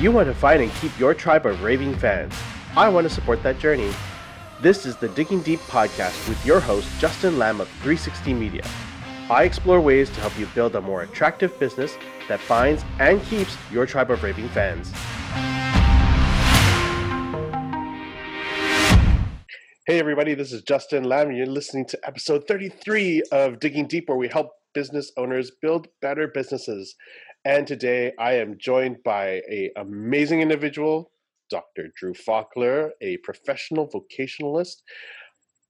You want to find and keep your tribe of raving fans. I want to support that journey. This is the Digging Deep podcast with your host, Justin Lamb of 360 Media. I explore ways to help you build a more attractive business that finds and keeps your tribe of raving fans. Hey, everybody, this is Justin Lamb, you're listening to episode 33 of Digging Deep, where we help business owners build better businesses. And today I am joined by an amazing individual, Dr. Drew Faulkner, a professional vocationalist.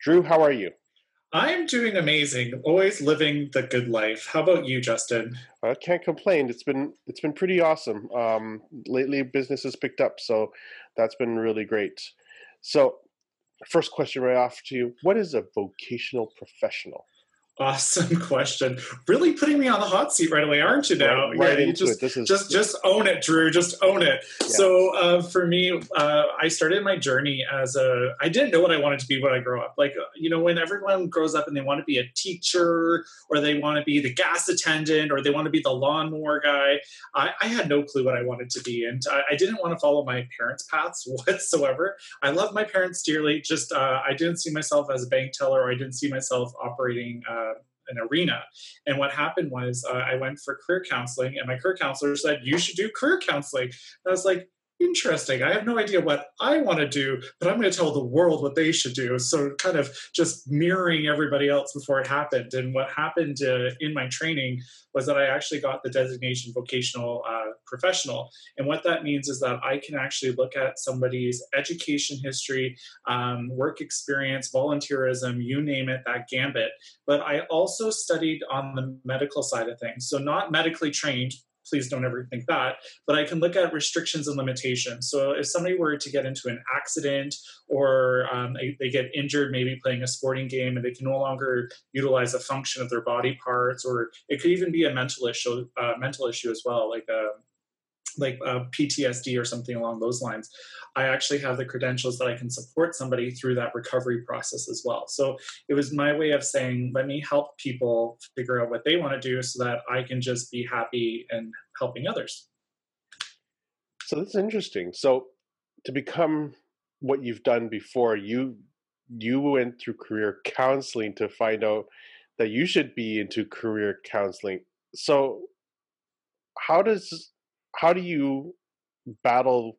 Drew, how are you? I'm doing amazing. Always living the good life. How about you, Justin? I can't complain. It's been it's been pretty awesome. Um, lately, business has picked up, so that's been really great. So, first question right off to you what is a vocational professional Awesome question. Really putting me on the hot seat right away, aren't you? Now, right, right yeah, into just, is just just own it, Drew. Just own it. Yeah. So uh, for me, uh, I started my journey as a. I didn't know what I wanted to be when I grew up. Like you know, when everyone grows up and they want to be a teacher, or they want to be the gas attendant, or they want to be the lawnmower guy, I, I had no clue what I wanted to be, and I, I, didn't want to follow my parents' paths whatsoever. I love my parents dearly. Just uh, I didn't see myself as a bank teller, or I didn't see myself operating uh, an arena. And what happened was uh, I went for career counseling, and my career counselor said, You should do career counseling. And I was like, interesting. I have no idea what I want to do, but I'm going to tell the world what they should do. So, kind of just mirroring everybody else before it happened. And what happened uh, in my training was that I actually got the designation vocational uh, professional. And what that means is that I can actually look at somebody's education history, um, work experience, volunteerism, you name it, that gambit. But I also studied on the medical side of things. So, not medically trained, please don't ever think that. But I can look at restrictions and limitations. So if somebody were to get into an accident or um, they, get injured, maybe playing a sporting game, and they can no longer utilize a function of their body parts, or it could even be a mental issue, uh, mental issue as well, like a like uh, PTSD or something along those lines, I actually have the credentials that I can support somebody through that recovery process as well. So it was my way of saying, let me help people figure out what they want to do so that I can just be happy and helping others. So that's interesting. So to become what you've done before, you you went through career counseling to find out that you should be into career counseling. So how does how do you battle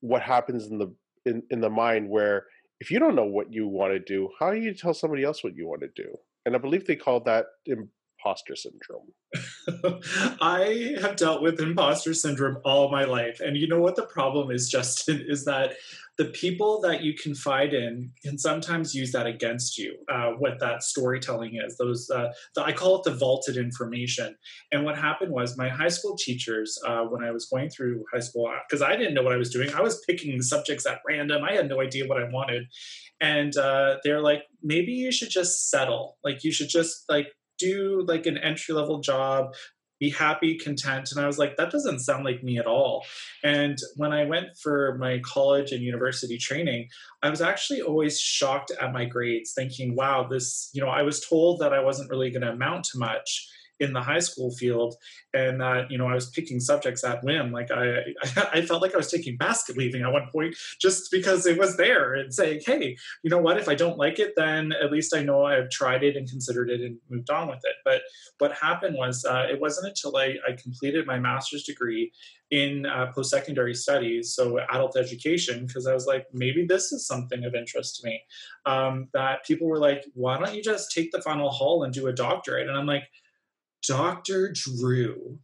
what happens in the in, in the mind where if you don't know what you want to do how do you tell somebody else what you want to do? And i believe they call that imposter syndrome. I have dealt with imposter syndrome all my life and you know what the problem is justin is that the people that you confide in can sometimes use that against you. Uh, what that storytelling is, those uh, the, I call it the vaulted information. And what happened was my high school teachers, uh, when I was going through high school, because I didn't know what I was doing, I was picking subjects at random. I had no idea what I wanted, and uh, they're like, maybe you should just settle. Like you should just like do like an entry level job be happy, content. And I was like, that doesn't sound like me at all. And when I went for my college and university training, I was actually always shocked at my grades, thinking, wow, this, you know, I was told that I wasn't really going to amount to much in the high school field and that you know i was picking subjects at whim. Like i i felt like i was taking basket weaving at one point just because it was there and saying hey you know what? If i don't like it then at least i know i've tried it and considered it and moved on with it. But what happened was uh, it wasn't until I, I completed my master's degree in uh, post-secondary studies so adult education because i was like maybe this is something of interest to me um, that people were like why don't you just take the final hall and do a doctorate? And i'm like Dr. Drew.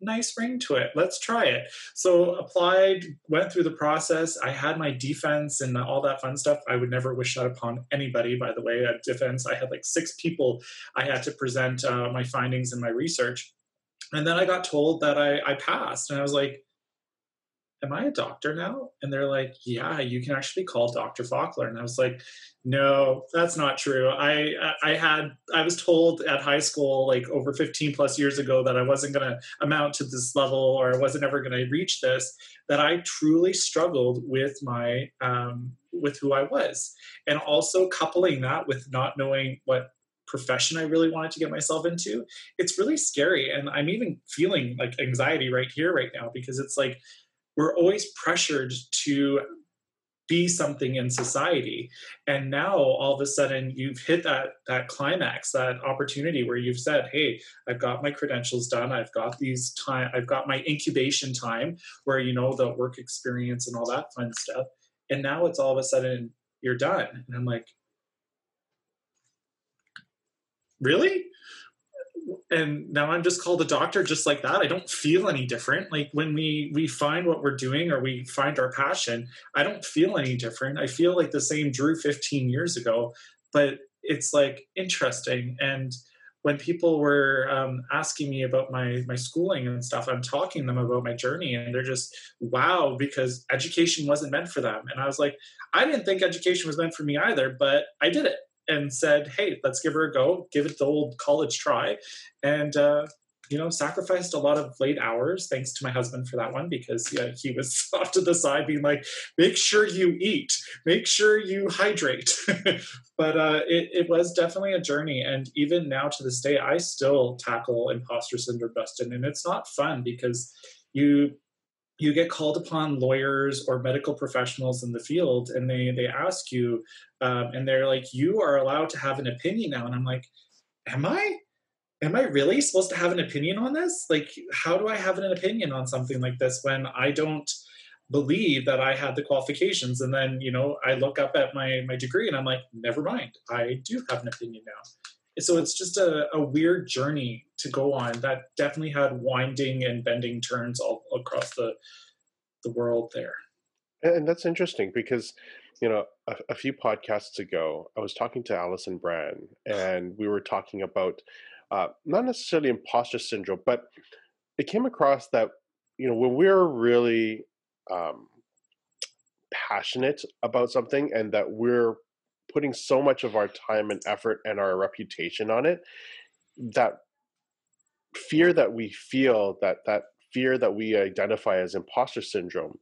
Nice ring to it. Let's try it. So applied, went through the process. I had my defense and all that fun stuff. I would never wish that upon anybody, by the way. At defense, I had like six people I had to present uh, my findings and my research. And then I got told that I, I passed. And I was like, am I a doctor now? And they're like, yeah, you can actually call Dr. Faulkner. And I was like, no, that's not true. I, I had, I was told at high school, like over 15 plus years ago that I wasn't going to amount to this level or I wasn't ever going to reach this, that I truly struggled with my, um, with who I was. And also coupling that with not knowing what profession I really wanted to get myself into, it's really scary. And I'm even feeling like anxiety right here, right now, because it's like we're always pressured to be something in society. And now all of a sudden you've hit that that climax that opportunity where you've said hey i've got my credentials done. I've got these time i've got my incubation time where you know the work experience and all that fun stuff. And now it's all of a sudden you're done. And i'm like really and now i'm just called a doctor just like that. I don't feel any different. Like when we we find what we're doing or we find our passion i don't feel any different. I feel like the same drew 15 years ago but it's like interesting. And when people were um, asking me about my my schooling and stuff i'm talking them about my journey and they're just wow because education wasn't meant for them. And i was like i didn't think education was meant for me either but i did it and said, "Hey, let's give her a go. Give it the old college try," and uh, you know, sacrificed a lot of late hours. Thanks to my husband for that one because yeah, he was off to the side, being like, "Make sure you eat. Make sure you hydrate." but uh, it, it was definitely a journey, and even now to this day, I still tackle imposter syndrome, Justin, and it's not fun because you you get called upon lawyers or medical professionals in the field and they they ask you um, and they're like you are allowed to have an opinion now. And i'm like am i? Am i really supposed to have an opinion on this? Like how do i have an opinion on something like this when i don't believe that i had the qualifications? And then you know i look up at my my degree and i'm like never mind. I do have an opinion now so it's just a, a weird journey to go on that definitely had winding and bending turns all across the the world there. And that's interesting because you know a, a few podcasts ago i was talking to allison brand and we were talking about uh, not necessarily imposter syndrome but it came across that you know when we're really um, passionate about something and that we're putting so much of our time and effort and our reputation on it that fear that we feel that that fear that we identify as imposter syndrome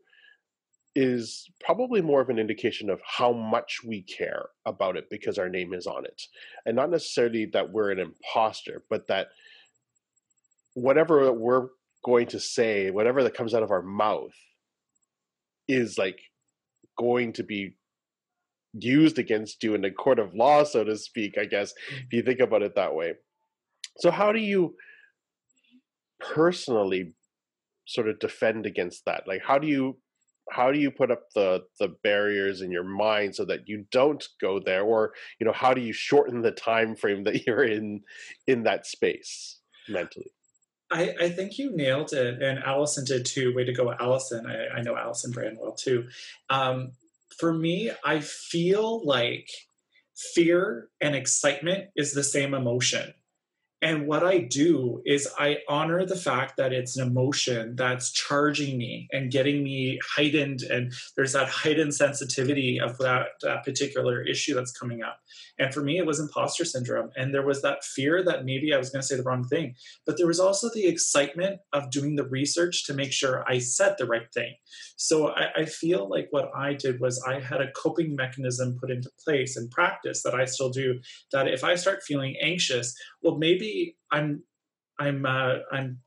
is probably more of an indication of how much we care about it because our name is on it. And not necessarily that we're an imposter but that whatever we're going to say whatever that comes out of our mouth is like going to be used against you in a court of law, so to speak, I guess, if you think about it that way. So, how do you personally sort of defend against that? Like, how do you how do you put up the the barriers in your mind so that you don't go there or you know how do you shorten the time frame that you're in in that space mentally I, I think you nailed it, and Allison did too. Way to go, Allison! I, I know Allison Brand well too. Um, for me, I feel like fear and excitement is the same emotion. And what I do is I honor the fact that it's an emotion that's charging me and getting me heightened, and there's that heightened sensitivity of that, that particular issue that's coming up. And for me, it was imposter syndrome. And there was that fear that maybe I was going to say the wrong thing, but there was also the excitement of doing the research to make sure I said the right thing. So I, I feel like what I did was I had a coping mechanism put into place and practice that I still do. That if I start feeling anxious, well, maybe I'm I'm uh, I'm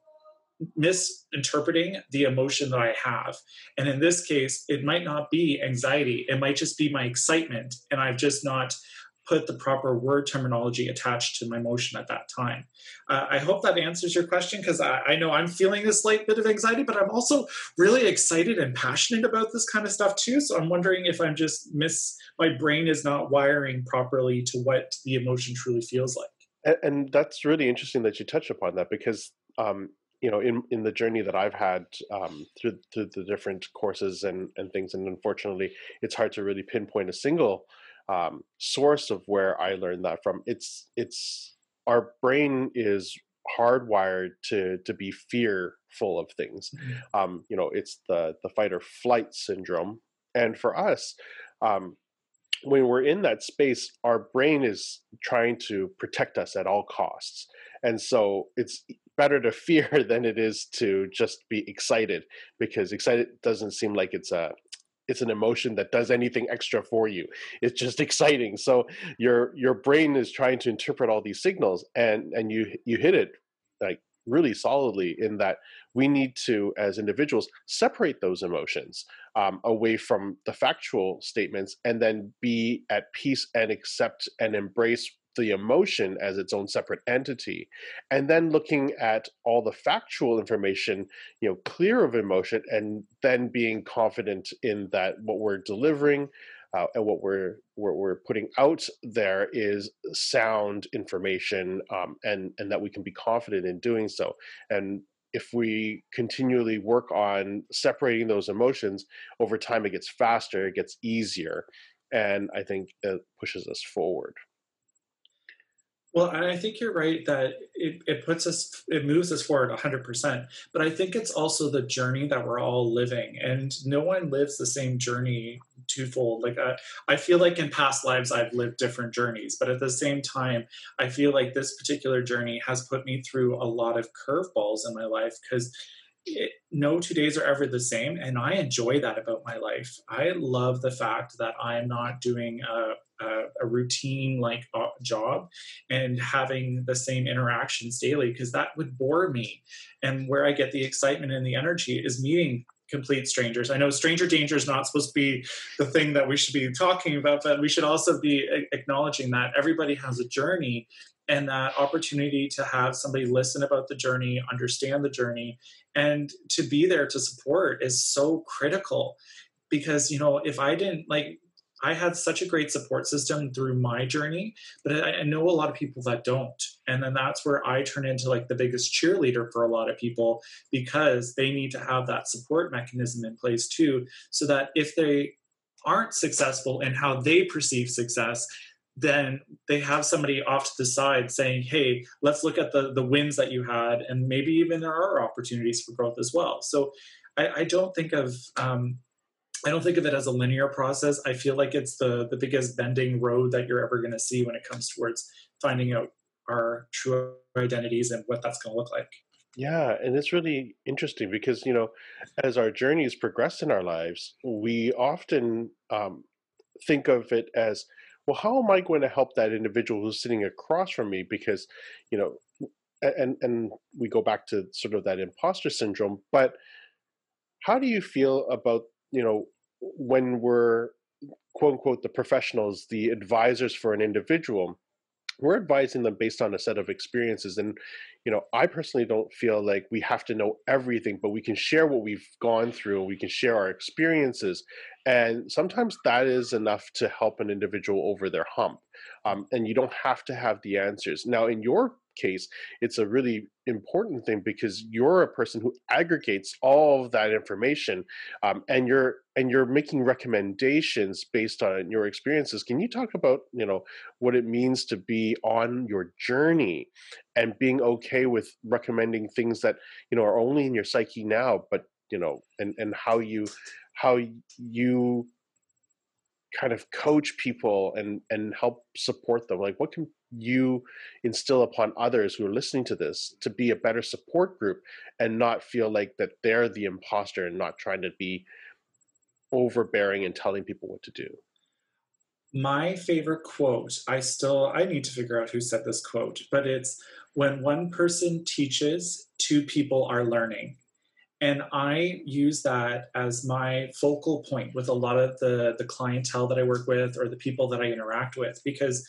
misinterpreting the emotion that I have. And in this case, it might not be anxiety, it might just be my excitement. And I've just not put the proper word terminology attached to my motion at that time. Uh, I hope that answers your question because I, I, know I'm feeling a slight bit of anxiety, but I'm also really excited and passionate about this kind of stuff too. So I'm wondering if I'm just miss, my brain is not wiring properly to what the emotion truly feels like. And, and that's really interesting that you touched upon that because um, you know in in the journey that i've had um, through, through the different courses and and things and unfortunately it's hard to really pinpoint a single um, source of where I learned that from. It's it's our brain is hardwired to to be fearful of things. Mm-hmm. Um, you know, it's the the fight or flight syndrome, and for us. Um, when we're in that space, our brain is trying to protect us at all costs. And so it's better to fear than it is to just be excited because excited doesn't seem like it's a it's an emotion that does anything extra for you it's just exciting so your your brain is trying to interpret all these signals and and you you hit it like really solidly in that we need to as individuals separate those emotions um, away from the factual statements and then be at peace and accept and embrace the emotion as its own separate entity. And then looking at all the factual information you know clear of emotion and then being confident in that what we're delivering uh, and what we're, we're, we're putting out there is sound information um, and and that we can be confident in doing so and if we continually work on separating those emotions over time it gets faster it gets easier and i think it pushes us forward well, I think you're right that it, it puts us, it moves us forward 100%. But I think it's also the journey that we're all living, and no one lives the same journey twofold. Like, uh, I feel like in past lives I've lived different journeys, but at the same time, I feel like this particular journey has put me through a lot of curveballs in my life because no two days are ever the same and i enjoy that about my life i love the fact that i'm not doing a, a, a routine like job and having the same interactions daily because that would bore me and where i get the excitement and the energy is meeting complete strangers i know stranger danger is not supposed to be the thing that we should be talking about but we should also be acknowledging that everybody has a journey and that opportunity to have somebody listen about the journey, understand the journey, and to be there to support is so critical. Because, you know, if I didn't like, I had such a great support system through my journey, but I, I know a lot of people that don't. And then that's where I turn into like the biggest cheerleader for a lot of people because they need to have that support mechanism in place too, so that if they aren't successful in how they perceive success, then they have somebody off to the side saying, hey, let's look at the, the wins that you had, and maybe even there are opportunities for growth as well. So I, I don't think of um, I don't think of it as a linear process. I feel like it's the the biggest bending road that you're ever going to see when it comes towards finding out our true identities and what that's going to look like. Yeah, and it's really interesting because you know, as our journeys progress in our lives, we often um, think of it as well, how am I going to help that individual who's sitting across from me? Because, you know, and and we go back to sort of that imposter syndrome. But how do you feel about you know when we're quote unquote the professionals, the advisors for an individual? we're advising them based on a set of experiences and you know i personally don't feel like we have to know everything but we can share what we've gone through we can share our experiences and sometimes that is enough to help an individual over their hump um, and you don't have to have the answers now in your case, it's a really important thing because you're a person who aggregates all of that information, um, and you're and you're making recommendations based on your experiences. Can you talk about you know what it means to be on your journey and being okay with recommending things that you know are only in your psyche now, but you know, and and how you how you kind of coach people and and help support them like what can you instill upon others who are listening to this to be a better support group and not feel like that they're the imposter and not trying to be overbearing and telling people what to do my favorite quote i still i need to figure out who said this quote but it's when one person teaches two people are learning and i use that as my focal point with a lot of the the clientele that i work with or the people that i interact with because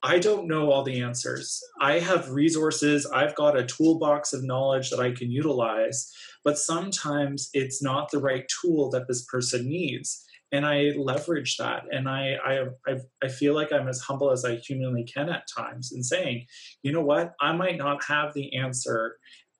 I don't know all the answers. I have resources, I've got a toolbox of knowledge that I can utilize, but sometimes it's not the right tool that this person needs. And I leverage that. And I, I, I, I feel like I'm as humble as I humanly can at times in saying, you know what, I might not have the answer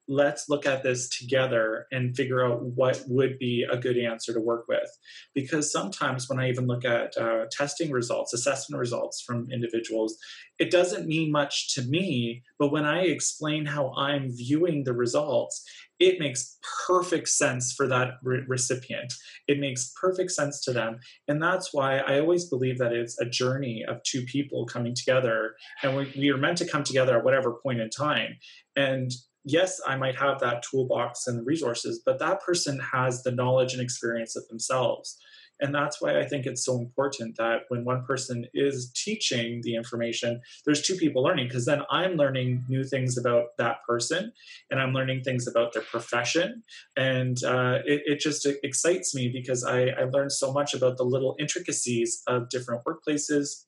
let's look at this together and figure out what would be a good answer to work with. Because sometimes when I even look at uh, testing results, assessment results from individuals, it doesn't mean much to me, but when I explain how I'm viewing the results, it makes perfect sense for that re- recipient. It makes perfect sense to them. And that's why I always believe that it's a journey of two people coming together. And we, we are meant to come together at whatever point in time. And yes, I might have that toolbox and resources, but that person has the knowledge and experience of themselves. And that's why I think it's so important that when one person is teaching the information, there's two people learning because then I'm learning new things about that person and I'm learning things about their profession. And uh, it, it, just excites me because I, I learned so much about the little intricacies of different workplaces,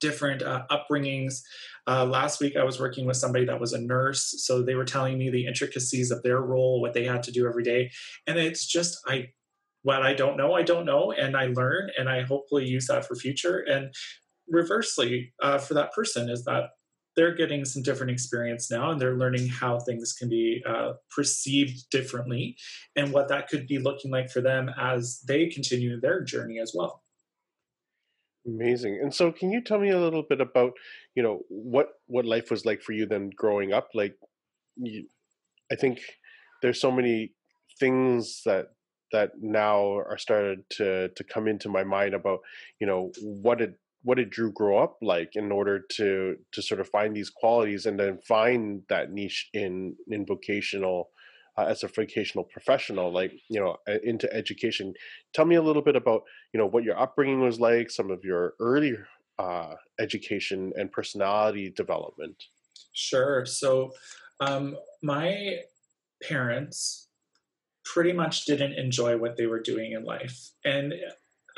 different uh, upbringings. Uh, last week, I was working with somebody that was a nurse, so they were telling me the intricacies of their role, what they had to do every day, and it's just I, what I don't know, I don't know, and I learn, and I hopefully use that for future. And reversely, uh, for that person, is that they're getting some different experience now, and they're learning how things can be uh, perceived differently, and what that could be looking like for them as they continue their journey as well. Amazing. And so can you tell me a little bit about, you know, what what life was like for you then growing up? Like you, I think there's so many things that that now are started to to come into my mind about, you know, what did what did Drew grow up like in order to to sort of find these qualities and then find that niche in in vocational uh, as a vocational professional, like you know, into education. Tell me a little bit about you know what your upbringing was like, some of your early uh, education and personality development. Sure. So, um, my parents pretty much didn't enjoy what they were doing in life, and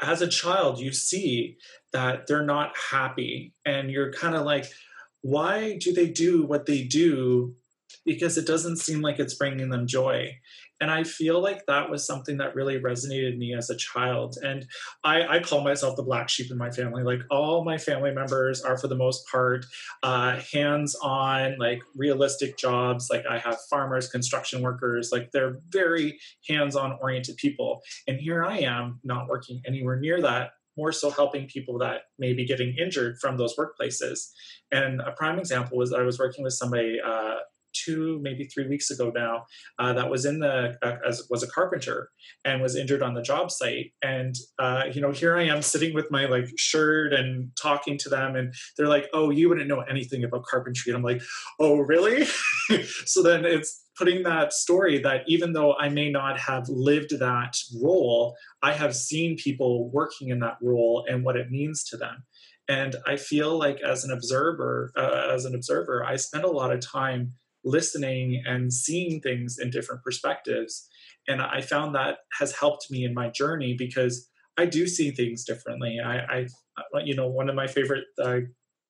as a child, you see that they're not happy, and you're kind of like, why do they do what they do? Because it doesn't seem like it's bringing them joy. And I feel like that was something that really resonated me as a child. And I, I call myself the black sheep in my family. Like all my family members are, for the most part, uh, hands on, like realistic jobs. Like I have farmers, construction workers, like they're very hands on oriented people. And here I am, not working anywhere near that more so helping people that may be getting injured from those workplaces. And a prime example was that I was working with somebody uh, two, maybe three weeks ago now, uh, that was in the uh, as was a carpenter and was injured on the job site. And uh, you know, here I am sitting with my like shirt and talking to them, and they're like, "Oh, you wouldn't know anything about carpentry." And I'm like, "Oh, really?" so then it's putting that story that even though I may not have lived that role, I have seen people working in that role and what it means to them and i feel like as an observer uh, as an observer i spend a lot of time listening and seeing things in different perspectives. And I found that has helped me in my journey because I do see things differently. I, I you know, one of my favorite uh,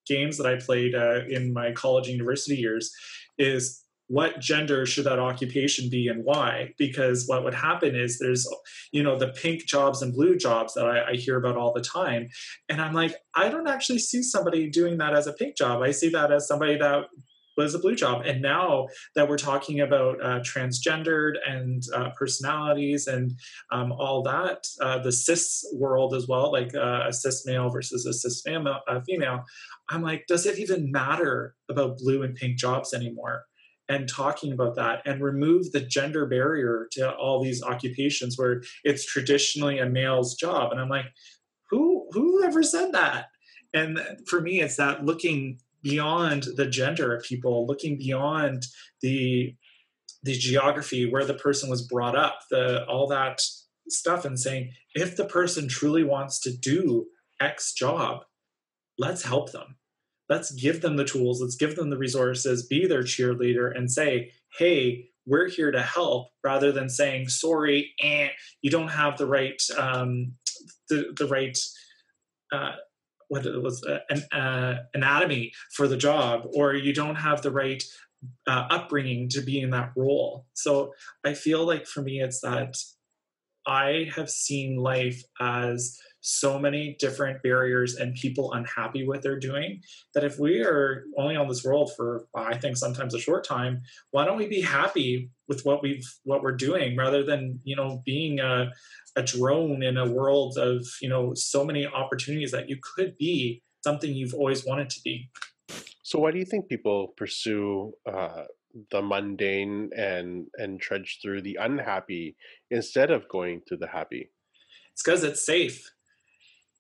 games that I played uh, in my college university years is what gender should that occupation be and why because what would happen is there's you know the pink jobs and blue jobs that I, I, hear about all the time and i'm like i don't actually see somebody doing that as a pink job i see that as somebody that was a blue job. And now that we're talking about uh, transgendered and uh, personalities and um, all that, uh, the cis world as well, like uh, a cis male versus a cis uh, female, I'm like, does it even matter about blue and pink jobs anymore? And talking about that and remove the gender barrier to all these occupations where it's traditionally a male's job. And I'm like, who who ever said that? And for me, it's that looking beyond the gender of people, looking beyond the the geography where the person was brought up, the all that stuff, and saying if the person truly wants to do X job, let's help them. Let's give them the tools. Let's give them the resources. Be their cheerleader and say, "Hey, we're here to help," rather than saying, "Sorry, eh, you don't have the right um, the the right." Uh, what it was uh, an uh, anatomy for the job or you don't have the right uh, upbringing to be in that role. So i feel like for me it's that i have seen life as so many different barriers and people unhappy with they're doing that if we are only on this world for i think sometimes a short time why don't we be happy with what we've what we're doing rather than you know being a a drone in a world of you know so many opportunities that you could be something you've always wanted to be. So why do you think people pursue uh, the mundane and and trudge through the unhappy instead of going to the happy? It's because it's safe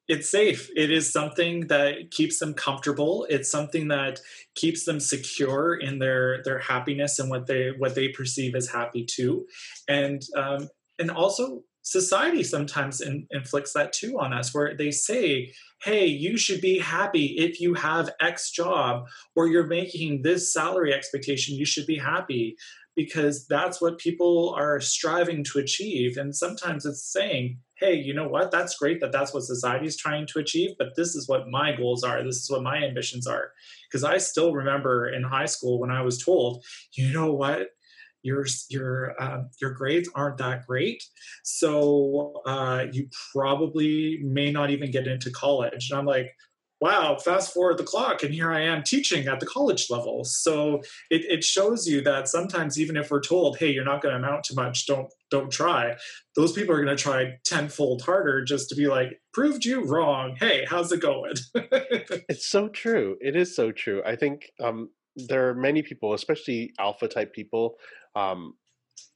it's safe. It is something that keeps them comfortable. It's something that keeps them secure in their their happiness and what they what they perceive as happy too. And um and also society sometimes in, inflicts that too on us where they say hey you should be happy if you have x job or you're making this salary expectation you should be happy. Because that's what people are striving to achieve. And sometimes it's saying hey you know what? That's great that that's what society is trying to achieve but this is what my goals are. This is what my ambitions are. Because i still remember in high school when i was told you know what? Your your uh, your grades aren't that great, so uh, you probably may not even get into college. And I'm like, wow, fast forward the clock, and here I am teaching at the college level. So it, it shows you that sometimes even if we're told, hey, you're not going to amount to much, don't don't try. Those people are going to try tenfold harder just to be like, proved you wrong. Hey, how's it going? it's so true. It is so true. I think um, there are many people, especially alpha type people, um,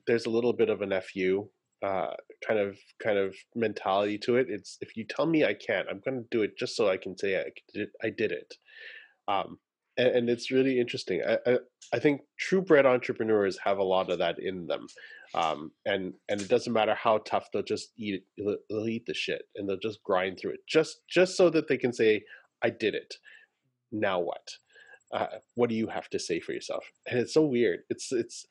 there's a little bit of an fu uh, kind of kind of mentality to it. It's if you tell me I can't, I'm going to do it just so I can say I did, I did it. Um, and, and, it's really interesting. I, I, I, think true bred entrepreneurs have a lot of that in them, um, and and it doesn't matter how tough they'll just eat it. They'll eat the shit and they'll just grind through it just just so that they can say I did it. Now what? Uh, what do you have to say for yourself? And it's so weird. It's it's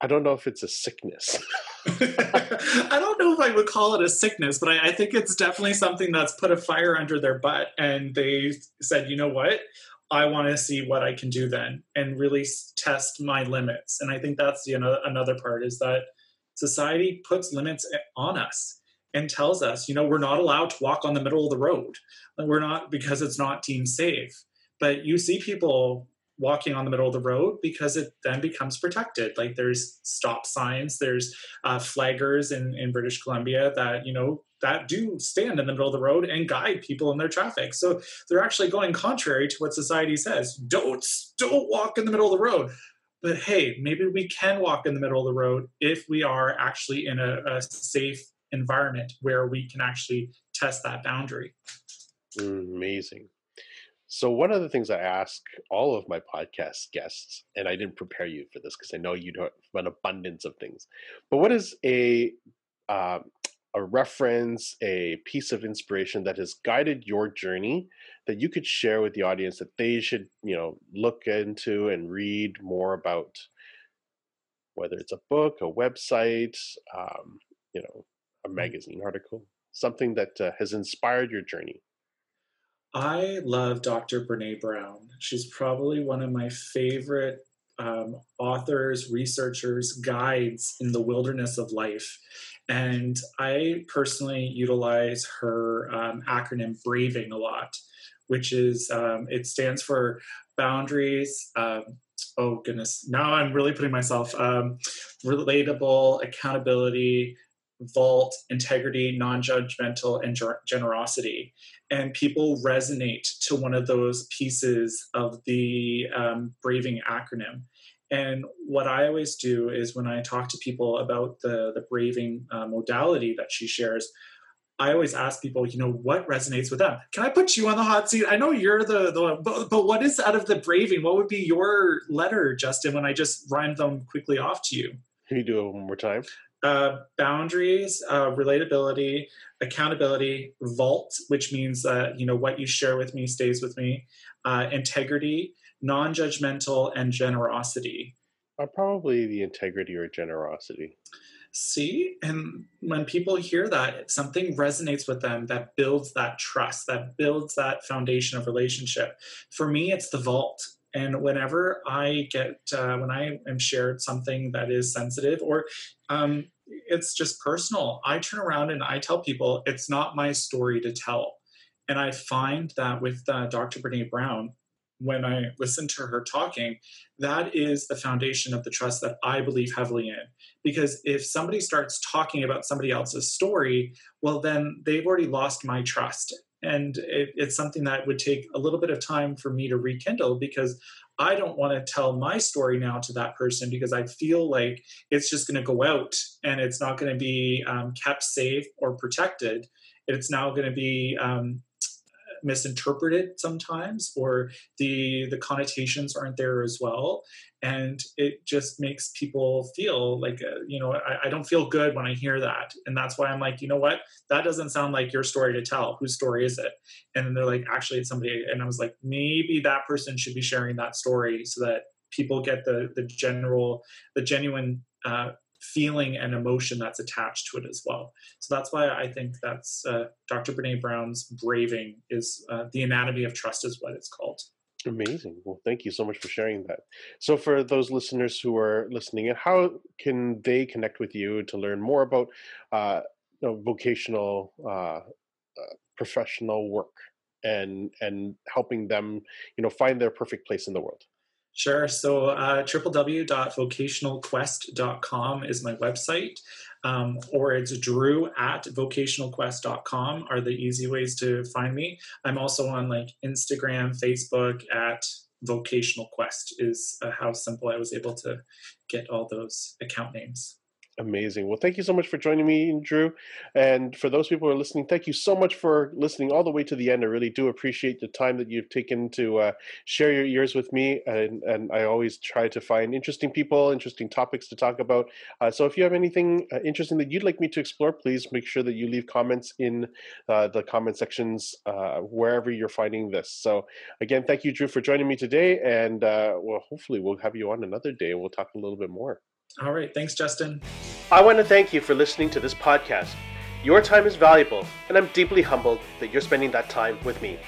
I don't know if it's a sickness. I don't know if I would call it a sickness, but I, I, think it's definitely something that's put a fire under their butt. And they said, you know what? I want to see what I can do then and really test my limits. And I think that's the another part is that society puts limits eh, on us and tells us, you know, we're not allowed to walk on the middle of the road. We're not because it's not deemed safe. But you see people walking on the middle of the road because it then becomes protected. Like there's stop signs, there's uh, flaggers in, in British Columbia that, you know, that do stand in the middle of the road and guide people in their traffic. So they're actually going contrary to what society says. Don't, don't walk in the middle of the road. But hey, maybe we can walk in the middle of the road if we are actually in a, a safe environment where we can actually test that boundary. Amazing. So one of the things I ask all of my podcast guests, and I didn't prepare you for this because I know you don't have an abundance of things, but what is a uh, a reference, a piece of inspiration that has guided your journey that you could share with the audience that they should, you know, look into and read more about, whether it's a book, a website, um, you know, a mm. magazine article, something that uh, has inspired your journey. I love Dr. Brene Brown. She's probably one of my favorite um, authors, researchers, guides in the wilderness of life. And I personally utilize her um, acronym BRAVING a lot, which is, um, it stands for boundaries. Um, oh, goodness. Now I'm really putting myself um, relatable, accountability, vault, integrity, non judgmental, and generosity. And people resonate to one of those pieces of the um, braving acronym. And what i always do is when i talk to people about the, the braving uh, modality that she shares i always ask people you know what resonates with them? Can i put you on the hot seat? I know you're the, the but, but what is out of the braving? What would be your letter justin when i just rhyme them quickly off to you? Can you do it one more time uh, boundaries, uh, relatability, accountability, vault, which means that you know what you share with me stays with me, uh, integrity, non-judgmental, and generosity. Uh, probably the integrity or generosity. See, and when people hear that, something resonates with them that builds that trust, that builds that foundation of relationship. For me, it's the vault and whenever I get, uh, when I am shared something that is sensitive or um, it's just personal, I turn around and I tell people it's not my story to tell. And I find that with uh, Dr. Brene Brown, when I listen to her talking, that is the foundation of the trust that I believe heavily in. Because if somebody starts talking about somebody else's story, well, then they've already lost my trust and it, it's something that would take a little bit of time for me to rekindle because I don't want to tell my story now to that person because I feel like it's just going to go out and it's not going to be um, kept safe or protected. It's now going to be um, misinterpreted sometimes, or the the connotations aren't there as well, and it just makes people feel like uh, you know I, I don't feel good when I hear that, and that's why I'm like, you know what, that doesn't sound like your story to tell. Whose story is it? And they're like, actually, it's somebody, and I was like, maybe that person should be sharing that story so that people get the the general the genuine uh, feeling and emotion that's attached to it as well. So that's why I think that's uh, Dr. Brene Brown's braving is uh, the anatomy of trust is what it's called. Amazing. Well, thank you so much for sharing that. So, for those listeners who are listening, and how can they connect with you to learn more about uh, you know, vocational uh, uh, professional work and and helping them, you know, find their perfect place in the world? Sure. So uh, www.vocationalquest.com is my website, um, or it's drew at vocationalquest.com are the easy ways to find me. I'm also on like Instagram, Facebook at vocational quest is uh, how simple I was able to get all those account names. Amazing. Well, thank you so much for joining me, Drew. And for those people who are listening, thank you so much for listening all the way to the end. I really do appreciate the time that you've taken to uh, share your ears with me. And, and I always try to find interesting people, interesting topics to talk about. Uh, so if you have anything uh, interesting that you'd like me to explore, please make sure that you leave comments in uh, the comment sections uh, wherever you're finding this. So again, thank you, Drew, for joining me today. And uh, well, hopefully we'll have you on another day. and We'll talk a little bit more. All right. Thanks, Justin. I want to thank you for listening to this podcast. Your time is valuable, and I'm deeply humbled that you're spending that time with me.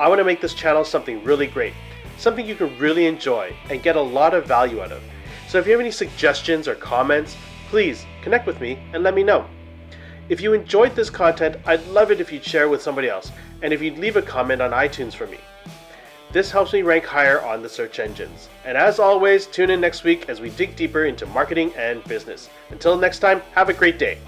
I want to make this channel something really great, something you can really enjoy and get a lot of value out of. So if you have any suggestions or comments, please connect with me and let me know. If you enjoyed this content, I'd love it if you'd share with somebody else, and if you'd leave a comment on iTunes for me. This helps me rank higher on the search engines. And as always, tune in next week as we dig deeper into marketing and business. Until next time, have a great day.